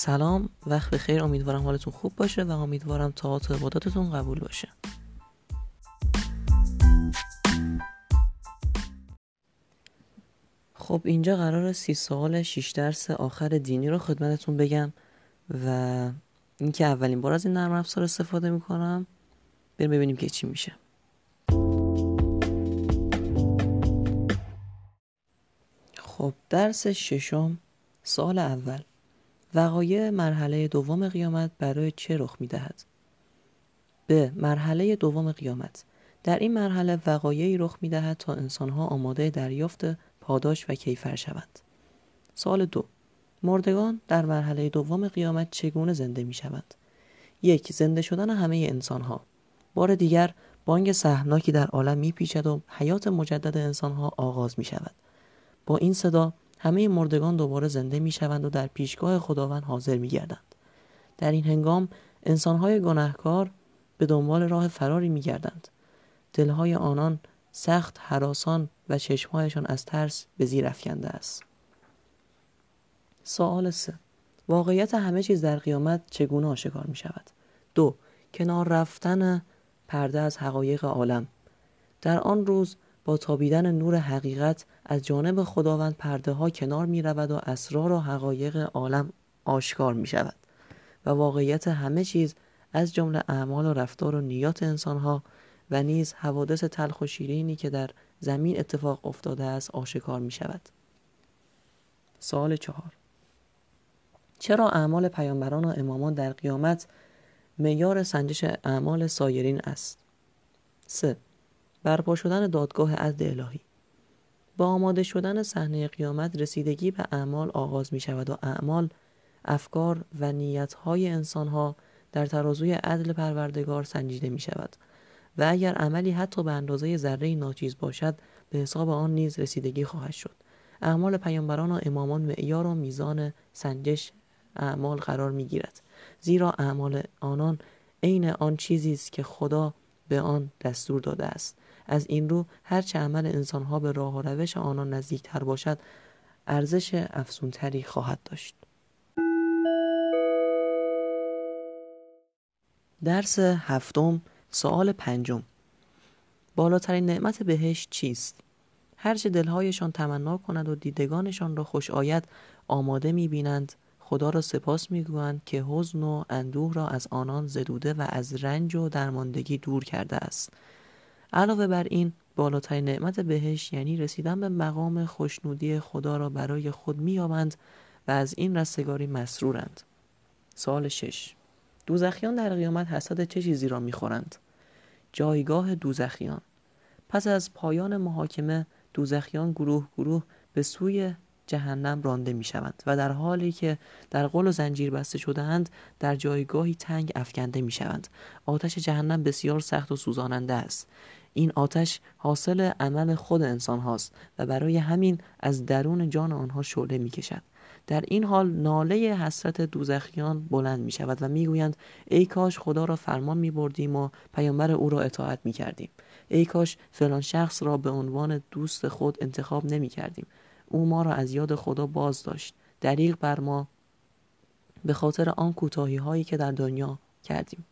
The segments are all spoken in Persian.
سلام وقت بخیر امیدوارم حالتون خوب باشه و امیدوارم تا و عباداتتون قبول باشه. خب اینجا قرار سی سوال شیش درس آخر دینی رو خدمتتون بگم و اینکه اولین بار از این نرم افزار استفاده می‌کنم. بریم ببینیم که چی میشه. خب درس ششم سال اول. وقایع مرحله دوم قیامت برای چه رخ می دهد؟ به مرحله دوم قیامت در این مرحله وقایعی رخ می دهد تا انسانها آماده دریافت پاداش و کیفر شوند. سال دو مردگان در مرحله دوم قیامت چگونه زنده می شوند؟ یک زنده شدن همه انسانها بار دیگر بانگ سهمناکی در عالم می پیچد و حیات مجدد انسانها آغاز می شود. با این صدا همه مردگان دوباره زنده می شوند و در پیشگاه خداوند حاضر می گردند. در این هنگام انسانهای گناهکار به دنبال راه فراری می گردند. دلهای آنان سخت حراسان و چشمهایشان از ترس به زیر افکنده است. سوال سه واقعیت همه چیز در قیامت چگونه آشکار می شود؟ دو کنار رفتن پرده از حقایق عالم در آن روز تابیدن نور حقیقت از جانب خداوند پرده ها کنار می رود و اسرار و حقایق عالم آشکار می شود و واقعیت همه چیز از جمله اعمال و رفتار و نیات انسان ها و نیز حوادث تلخ و شیرینی که در زمین اتفاق افتاده است آشکار می شود سوال چهار. چرا اعمال پیامبران و امامان در قیامت معیار سنجش اعمال سایرین است؟ 3. برپا شدن دادگاه عدل الهی. با آماده شدن صحنه قیامت رسیدگی به اعمال آغاز می شود و اعمال افکار و نیتهای انسانها در ترازوی عدل پروردگار سنجیده می شود و اگر عملی حتی به اندازه ذره ناچیز باشد به حساب آن نیز رسیدگی خواهد شد. اعمال پیامبران و امامان معیار و میزان سنجش اعمال قرار می گیرد زیرا اعمال آنان عین آن چیزی است که خدا به آن دستور داده است. از این رو هرچه عمل انسانها به راه و روش آنان نزدیکتر باشد ارزش افزونتری خواهد داشت. درس هفتم سوال پنجم. بالاترین نعمت بهش چیست؟ هرچه دلهایشان تمنا کند و دیدگانشان را خوش آید آماده می بینند خدا را سپاس می‌گویند که حزن و اندوه را از آنان زدوده و از رنج و درماندگی دور کرده است. علاوه بر این بالاترین نعمت بهش یعنی رسیدن به مقام خوشنودی خدا را برای خود مییابند و از این رستگاری مسرورند. سال شش. دوزخیان در قیامت حسد چه چیزی را می‌خورند؟ جایگاه دوزخیان. پس از پایان محاکمه دوزخیان گروه گروه به سوی جهنم رانده می شوند و در حالی که در قل و زنجیر بسته شدهاند در جایگاهی تنگ افکنده می شوند آتش جهنم بسیار سخت و سوزاننده است. این آتش حاصل عمل خود انسان هاست و برای همین از درون جان آنها شعله می کشد در این حال ناله حسرت دوزخیان بلند می شود و می گویند ای کاش خدا را فرمان می بردیم و پیامبر او را اطاعت می کردیم ای کاش فلان شخص را به عنوان دوست خود انتخاب نمی کردیم او ما را از یاد خدا باز داشت دریغ بر ما به خاطر آن کوتاهی هایی که در دنیا کردیم.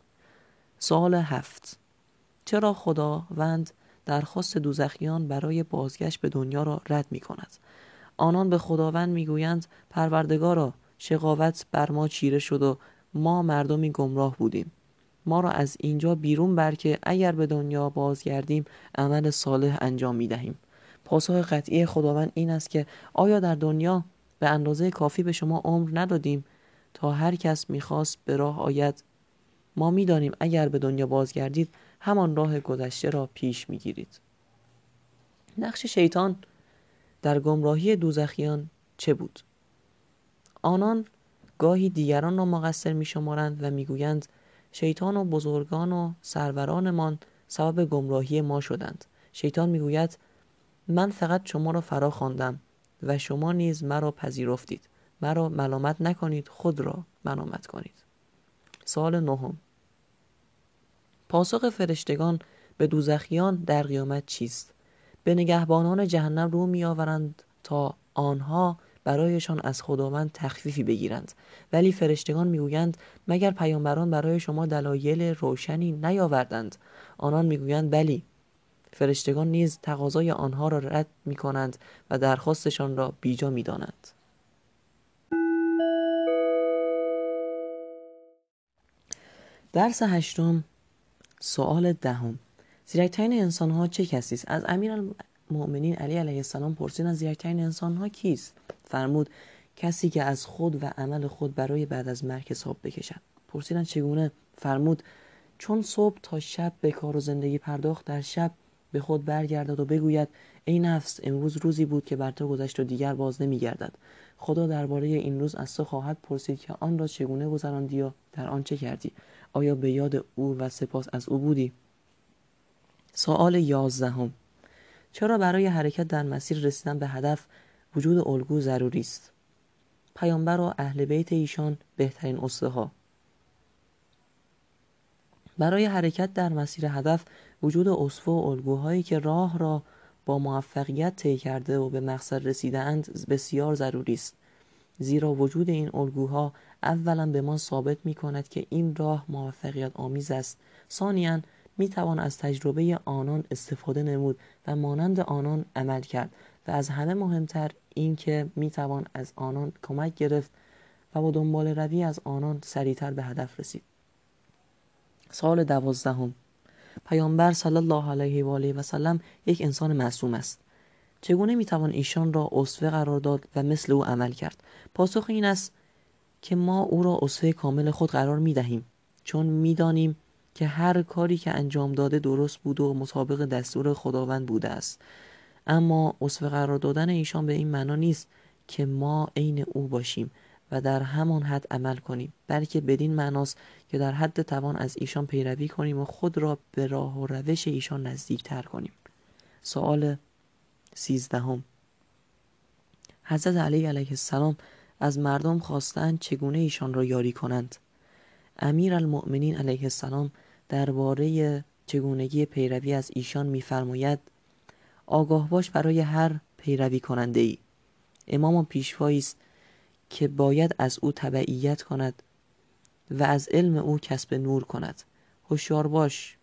سوال هفت. چرا خداوند درخواست دوزخیان برای بازگشت به دنیا را رد می کند آنان به خداوند می‌گویند پروردگارا شقاوت بر ما چیره شد و ما مردمی گمراه بودیم. ما را از اینجا بیرون بر که اگر به دنیا بازگردیم عمل صالح انجام می دهیم پاسخ قطعی خداوند این است که آیا در دنیا به اندازه کافی به شما عمر ندادیم تا هر کس می‌خواست به راه آید؟ ما می‌دانیم اگر به دنیا بازگردید همان راه گذشته را پیش می‌گیرید. نقش شیطان در گمراهی دوزخیان چه بود؟ آنان گاهی دیگران را مقصر میشمارند و می‌گویند شیطان و بزرگان و سرورانمان سبب گمراهی ما شدند. شیطان می‌گوید من فقط شما را فرا خواندم و شما نیز مرا پذیرفتید. مرا ملامت نکنید خود را ملامت کنید. سال نهم. پاسخ فرشتگان به دوزخیان در قیامت چیست؟ به نگهبانان جهنم رو میآورند تا آنها برایشان از خداوند تخفیفی بگیرند. ولی فرشتگان می‌گویند مگر پیامبران برای شما دلایل روشنی نیاوردند؟ آنان می‌گویند بلی فرشتگان نیز تقاضای آنها را رد می کنند و درخواستشان را بیجا می دانند. درس هشتم سوال دهم. زیرکترین انسان ها چه کسی است؟ از امیر المؤمنین علی علیه السلام پرسیدند زیرکترین انسان ها کیست؟ فرمود کسی که از خود و عمل خود برای بعد از مرگ حساب بکشد. پرسیدند چگونه؟ فرمود چون صبح تا شب به کار و زندگی پرداخت در شب به خود برگردد و بگوید ای نفس امروز روزی بود که بر تو گذشت و دیگر باز نمیگردد. خدا درباره این روز از تو خواهد پرسید که آن را چگونه گذراندی و در آن چه کردی؟ آیا به یاد او و سپاس از او بودی؟ سوال یازدهم. چرا برای حرکت در مسیر رسیدن به هدف وجود الگو ضروری است؟ پیامبر و اهل بیت ایشان بهترین اسوه برای حرکت در مسیر هدف وجود اسوه و الگوهایی که راه را با موفقیت طی کرده و به مقصد رسیدهاند بسیار ضروری است. زیرا وجود این الگوها اولا به ما ثابت می کند که این راه موفقیت آمیز است. ثانیا می توان از تجربه آنان استفاده نمود و مانند آنان عمل کرد و از همه مهمتر این که می توان از آنان کمک گرفت و با دنبال روی از آنان سریعتر به هدف رسید. سال دوازدهم. پیامبر صلی الله علیه و آله و سلم یک انسان معصوم است. چگونه می‌توان ایشان را اسوه قرار داد و مثل او عمل کرد؟ پاسخ این است که ما او را اسوه کامل خود قرار می دهیم چون می‌دانیم که هر کاری که انجام داده درست بود و مطابق دستور خداوند بوده است. اما اسوه قرار دادن ایشان به این معنا نیست که ما عین او باشیم و در همان حد عمل کنیم بلکه بدین معناست که در حد توان از ایشان پیروی کنیم و خود را به راه و روش ایشان نزدیکتر کنیم. سوال سیزدهم. حضرت علی علیه السلام از مردم خواستند چگونه ایشان را یاری کنند. امیر المؤمنین علیه السلام درباره چگونگی پیروی از ایشان میفرماید آگاه باش برای هر پیروی کننده ای امام پیشوایی است که باید از او تبعیت کند و از علم او کسب نور کند. هوشیار باش.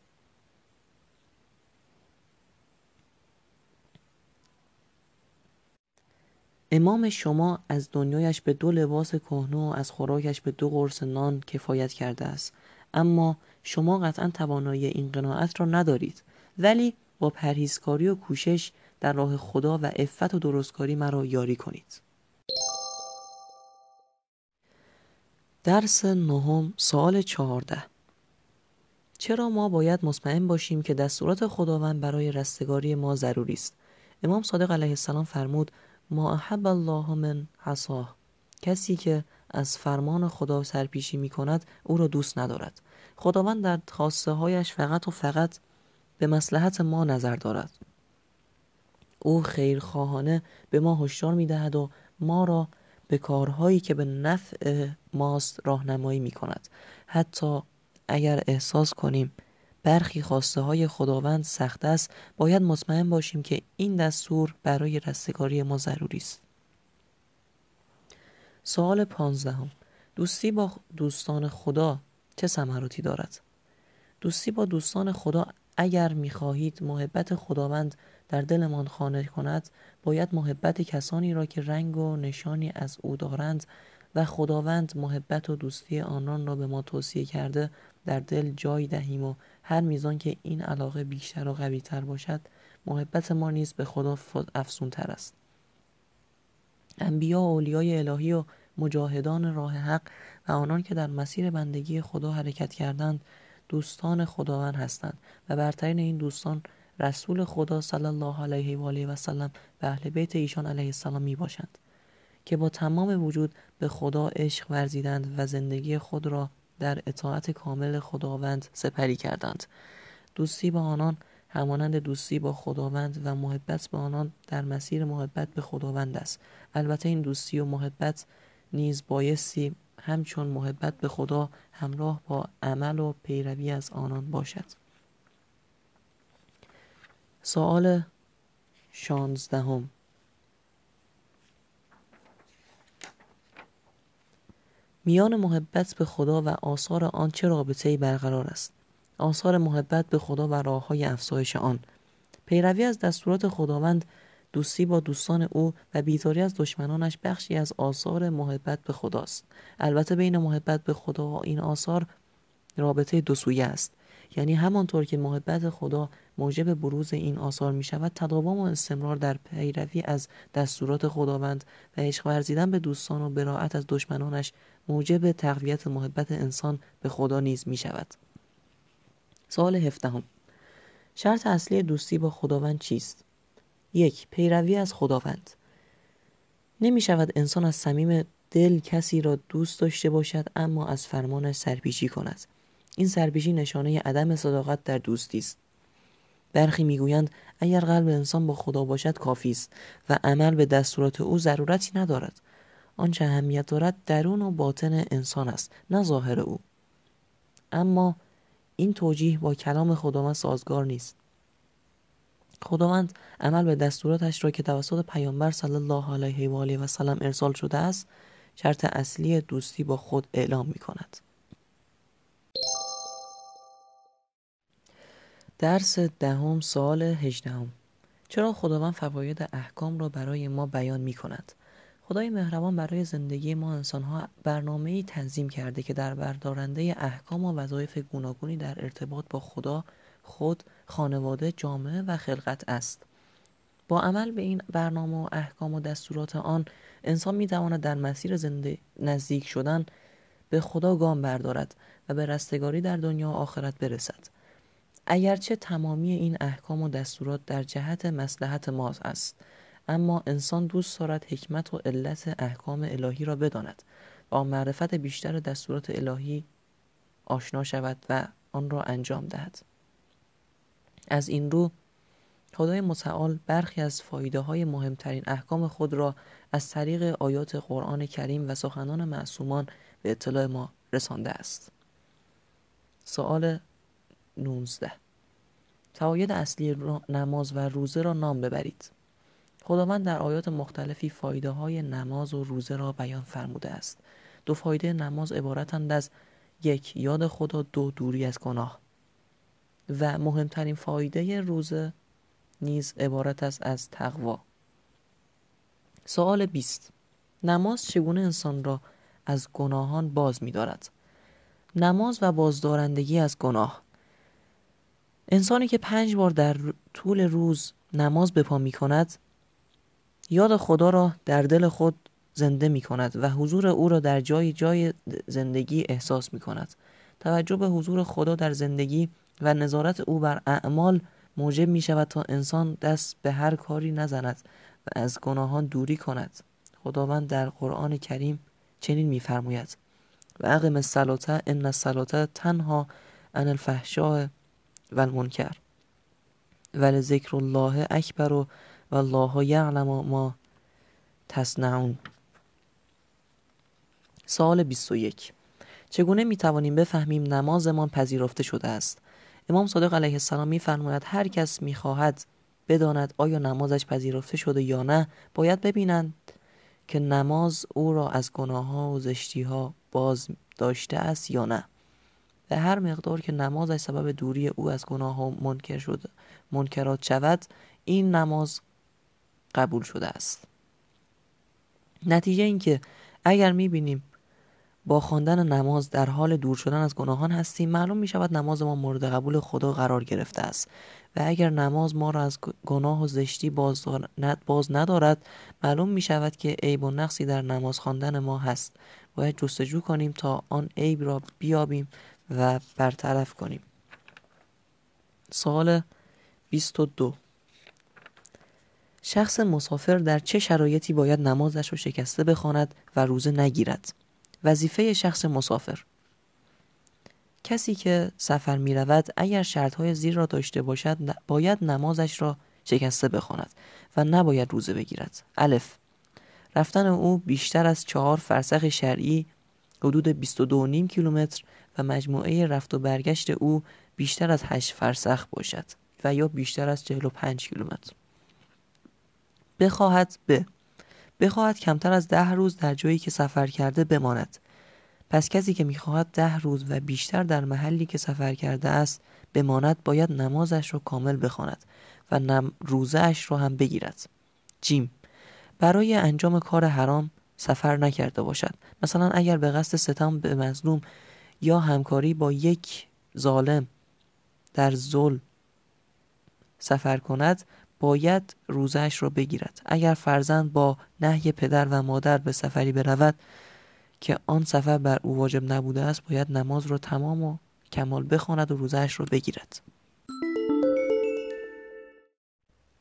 امام شما از دنیایش به دو لباس کهنه و از خوراکش به دو قرص نان کفایت کرده است. اما شما قطعا توانایی این قناعت را ندارید. ولی با پرهیزکاری و کوشش در راه خدا و عفت و درستکاری مرا یاری کنید. درس نهم سوال چهارده. چرا ما باید مطمئن باشیم که دستورات خداوند برای رستگاری ما ضروری است؟ امام صادق علیه السلام فرمود ما احب الله من حصاه کسی که از فرمان خدا سرپیشی می کند او را دوست ندارد. خداوند در خواسته هایش فقط و فقط به مسلحت ما نظر دارد. او خیرخواهانه به ما هشدار می دهد و ما را به کارهایی که به نفع ماست راهنمایی می کند حتی اگر احساس کنیم برخی خواسته های خداوند سخت است. باید مطمئن باشیم که این دستور برای رستگاری ما ضروری است. سوال پانزدهم. دوستی با دوستان خدا چه ثمراتی دارد؟ دوستی با دوستان خدا اگر می‌خواهید محبت خداوند در دلمان خانه کند باید محبت کسانی را که رنگ و نشانی از او دارند و خداوند محبت و دوستی آنان را به ما توصیه کرده در دل جای دهیم و هر میزان که این علاقه بیشتر و قوی تر باشد محبت ما نیز به خدا افزون تر است. انبیا و اولیای الهی و مجاهدان راه حق و آنان که در مسیر بندگی خدا حرکت کردند دوستان خداوند هستند و برترین این دوستان رسول خدا صلی الله علیه و آله و سلم و اهل بیت ایشان علیه السلام می باشند که با تمام وجود به خدا عشق ورزیدند و زندگی خود را در اطاعت کامل خداوند سپری کردند. دوستی با آنان همانند دوستی با خداوند و محبت به آنان در مسیر محبت به خداوند است. البته این دوستی و محبت نیز بایستی همچون محبت به خدا همراه با عمل و پیروی از آنان باشد. سوال شانزدهم. میان محبت به خدا و آثار آن چه رابطه برقرار است؟ آثار محبت به خدا و راه های افزایش آن. پیروی از دستورات خداوند دوستی با دوستان او و بیزاری از دشمنانش بخشی از آثار محبت به خداست. البته بین محبت به خدا و این آثار رابطه دو سویه است. یعنی همانطور که محبت خدا موجب بروز این آثار می شود تداوم و استمرار در پیروی از دستورات خداوند و عشق ورزیدن به دوستان و براعت از دشمنانش موجب تقویت محبت انسان به خدا نیز می شود سوال هفدهم. شرط اصلی دوستی با خداوند چیست؟ یک پیروی از خداوند. نمی شود انسان از صمیم دل کسی را دوست داشته باشد اما از فرمانش سرپیچی کند. این سرپیچی نشانه عدم صداقت در دوستی است. برخی می‌گویند اگر قلب انسان با خدا باشد کافی است و عمل به دستورات او ضرورتی ندارد. آنچه اهمیت دارد درون و باطن انسان است نه ظاهر او. اما این توجیه با کلام خداوند سازگار نیست. خداوند عمل به دستوراتش را که توسط پیامبر صلی الله علیه و آله و سلم ارسال شده است شرط اصلی دوستی با خود اعلام می کند. درس دهم سال هجدهم. چرا خداوند فواید احکام را برای ما بیان می کند؟ خدای مهربان برای زندگی ما انسانها برنامه ای تنظیم کرده که در بردارنده احکام و وظایف گوناگونی در ارتباط با خدا خود خانواده جامعه و خلقت است. با عمل به این برنامه و احکام و دستورات آن انسان می تواند در مسیر زنده نزدیک شدن به خدا گام بردارد و به رستگاری در دنیا و آخرت برسد. اگرچه تمامی این احکام و دستورات در جهت مسلحت ما است اما انسان دوست دارد حکمت و علت احکام الهی را بداند با معرفت بیشتر دستورات الهی آشنا شود و آن را انجام دهد. از این رو خدای متعال برخی از فایده های مهمترین احکام خود را از طریق آیات قرآن کریم و سخنان معصومان به اطلاع ما رسانده است. سوال 19 فواید اصلی نماز و روزه را نام ببرید. خداوند در آیات مختلفی فایده های نماز و روزه را بیان فرموده است. دو فایده نماز عبارتند از یک یاد خدا دو دوری از گناه. و مهمترین فایده روزه نیز عبارت است از تقوا. سوال 20 نماز چگونه انسان را از گناهان باز می دارد؟ نماز و بازدارندگی از گناه. انسانی که پنج بار در طول روز نماز به پا می کند یاد خدا را در دل خود زنده می کند و حضور او را در جای جای زندگی احساس می کند توجه به حضور خدا در زندگی و نظارت او بر اعمال موجب می شود تا انسان دست به هر کاری نزند و از گناهان دوری کند. خداوند در قرآن کریم چنین میفرماید. و اقم الصلاه ان الصلاه تنها عن الفحشاء و المنکر. و ذکر الله اکبر و الله یعلم ما تصنعون. سال 21 چگونه می توانیم بفهمیم نمازمان پذیرفته شده است؟ امام صادق علیه السلام میفرماید هر کس می‌خواهد بداند آیا نمازش پذیرفته شده یا نه باید ببینند که نماز او را از گناه ها و زشتی ها باز داشته است یا نه. به هر مقدار که نمازش سبب دوری او از گناه ها منکر شده منکرات شود این نماز قبول شده است. نتیجه اینکه اگر می‌بینیم با خواندن نماز در حال دور شدن از گناهان هستیم معلوم می شود نماز ما مورد قبول خدا قرار گرفته است. و اگر نماز ما را از گناه و زشتی باز, باز ندارد معلوم می شود که عیب و نقصی در نماز خواندن ما هست. باید جستجو کنیم تا آن عیب را بیابیم و برطرف کنیم. سوال 22 شخص مسافر در چه شرایطی باید نمازش را شکسته بخواند و روزه نگیرد؟ وظیفه شخص مسافر. کسی که سفر می رود اگر شرطهای زیر را داشته باشد باید نمازش را شکسته بخواند و نباید روزه بگیرد. الف. رفتن او بیشتر از چهار فرسخ شرعی حدود 22.5 کیلومتر و مجموعه رفت و برگشت او بیشتر از 8 فرسخ باشد و یا بیشتر از 45 کیلومتر. بخواهد به بخواهد کمتر از ده روز در جایی که سفر کرده بماند. پس کسی که می‌خواهد ده روز و بیشتر در محلی که سفر کرده است بماند باید نمازش را کامل بخواند و نم روزهش را هم بگیرد. جیم برای انجام کار حرام سفر نکرده باشد. مثلا اگر به قصد ستم به مظلوم یا همکاری با یک ظالم در ظلم سفر کند باید روزش را بگیرد. اگر فرزند با نهی پدر و مادر به سفری برود که آن سفر بر او واجب نبوده است باید نماز را تمام و کمال بخواند و روزش را بگیرد.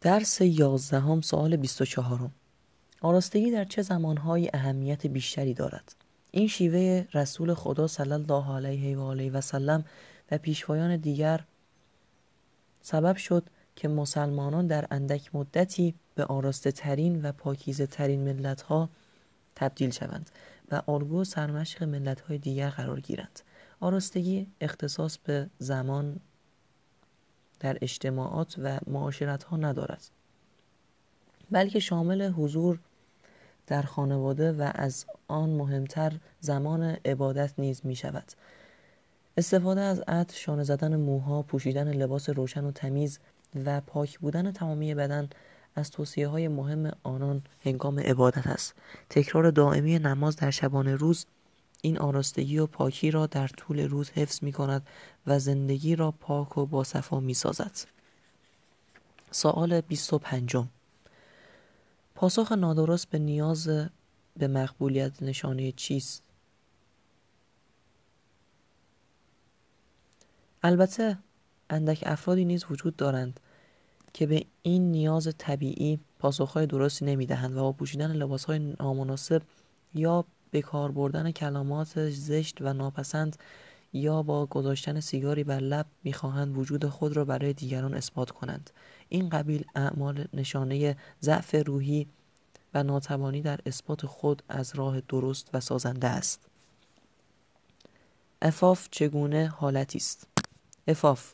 درس یازدهم سوال 24 آراستگی در چه زمانهایی اهمیت بیشتری دارد؟ این شیوه رسول خدا صلی الله علیه و آله و سلم و پیشوایان دیگر سبب شد که مسلمانان در اندک مدتی به آراسته ترین و پاکیزه ترین ملت ها تبدیل شوند و الگو سرمشق ملت های دیگر قرار گیرند. آراستگی اختصاص به زمان در اجتماعات و معاشرت ها ندارد بلکه شامل حضور در خانواده و از آن مهمتر زمان عبادت نیز می شود استفاده از عطر شانه زدن موها پوشیدن لباس روشن و تمیز و پاک بودن تمامی بدن از توصیه های مهم آنان هنگام عبادت است. تکرار دائمی نماز در شبانه روز این آراستگی و پاکی را در طول روز حفظ می کند و زندگی را پاک و باصفا می سازد سوال 25 پاسخ نادرست به نیاز به مقبولیت نشانه چیست؟ البته اندک افرادی نیز وجود دارند که به این نیاز طبیعی پاسخهای درستی نمی‌دهند و با پوشیدن لباسهای نامناسب یا به کار بردن کلمات زشت و ناپسند یا با گذاشتن سیگاری بر لب می‌خواهند وجود خود را برای دیگران اثبات کنند. این قبیل اعمال نشانه ضعف روحی و ناتوانی در اثبات خود از راه درست و سازنده است. افاف چگونه حالتی است؟ افاف.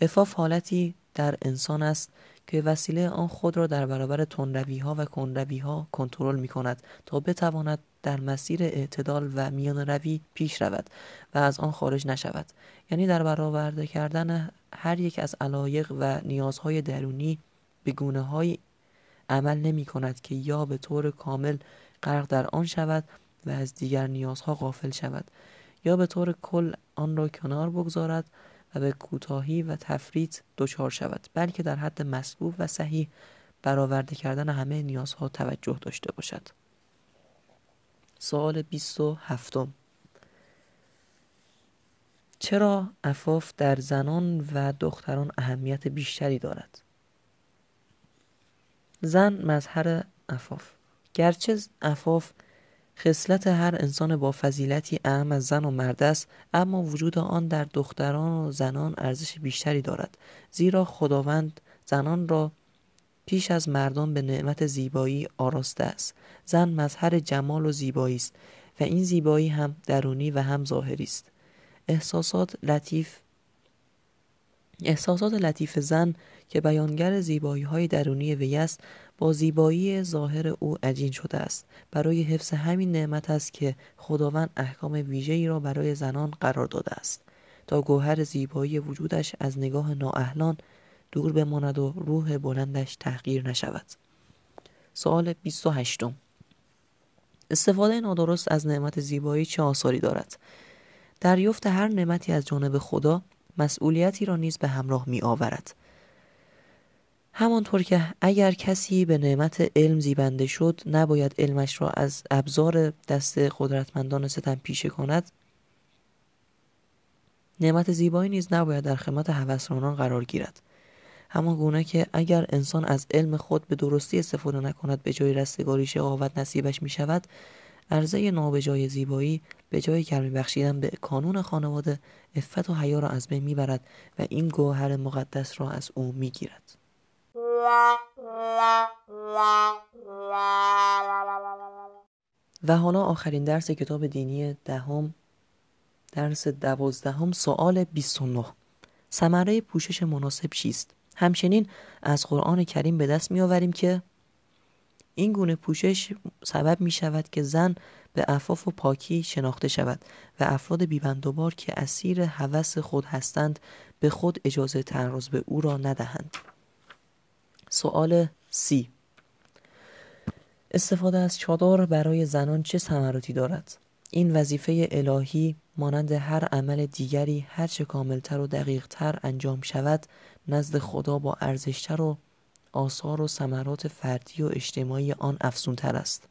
افاف حالتی در انسان است که وسیله آن خود را در برابر تندروی ها و کنروی ها کنترل می کند تا بتواند در مسیر اعتدال و میان روی پیش رود و از آن خارج نشود. یعنی در برآورده کردن هر یک از علایق و نیازهای درونی به گونه های عمل نمی کند که یا به طور کامل غرق در آن شود و از دیگر نیازها غافل شود یا به طور کل آن را کنار بگذارد و به کوتاهی و تفریط دچار شود بلکه در حد مسبوب و صحیح برآورده کردن همه نیازها توجه داشته باشد. سوال 27 چرا افاف در زنان و دختران اهمیت بیشتری دارد؟ زن مظهر افاف گرچه افاف خصلت هر انسان با فضیلتی اهم از زن و مرد است اما وجود آن در دختران و زنان ارزش بیشتری دارد زیرا خداوند زنان را پیش از مردان به نعمت زیبایی آراسته است. زن مظهر جمال و زیبایی است و این زیبایی هم درونی و هم ظاهری است. احساسات لطیف احساسات لطیف زن که بیانگر زیبایی های درونی وی است با زیبایی ظاهر او عجین شده است. برای حفظ همین نعمت است که خداوند احکام ویژه‌ای را برای زنان قرار داده است. تا گوهر زیبایی وجودش از نگاه نااهلان دور بماند و روح بلندش تحقیر نشود. سوال 28 استفاده نادرست از نعمت زیبایی چه آثاری دارد؟ دریافت هر نعمتی از جانب خدا مسئولیتی را نیز به همراه می آورد همانطور که اگر کسی به نعمت علم زیبنده شد نباید علمش را از ابزار دست قدرتمندان ستم پیشه کند. نعمت زیبایی نیز نباید در خدمت هوسرانان قرار گیرد. همان گونه که اگر انسان از علم خود به درستی استفاده نکند به جای رستگاری شقاوت نصیبش می شود عرضه نابجای زیبایی به جای کرمی بخشیدن به کانون خانواده افت و حیا را از بین می‌برد و این گوهر مقدس را از او می‌گیرد. و حالا آخرین درس کتاب دینی دهم درس دوازدهم سوال 29 ثمره پوشش مناسب چیست؟ همچنین از قرآن کریم به دست می آوریم که این گونه پوشش سبب می شود که زن به عفاف و پاکی شناخته شود و افراد بیبندوبار که اسیر هوس خود هستند به خود اجازه تعرض به او را ندهند. سوال سی. استفاده از چادر برای زنان چه ثمراتی دارد؟ این وظیفه الهی مانند هر عمل دیگری هرچه کاملتر و دقیقتر انجام شود نزد خدا با ارزشتر و آثار و ثمرات فردی و اجتماعی آن افزونتر است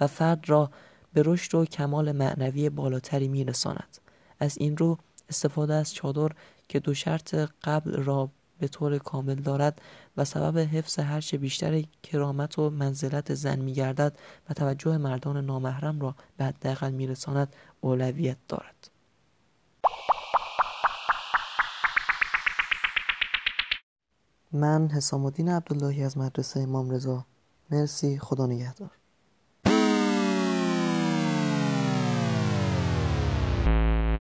و فرد را به رشد و کمال معنوی بالاتری میرساند. از این رو استفاده از چادر که دو شرط قبل را به طور کامل دارد و سبب حفظ هرچه بیشتر کرامت و منزلت زن میگردد و توجه مردان نامحرم را به حداقل میرساند اولویت دارد. من حسام الدین عبداللهی از مدرسه امام رضا. مرسی. خدا نگهدار.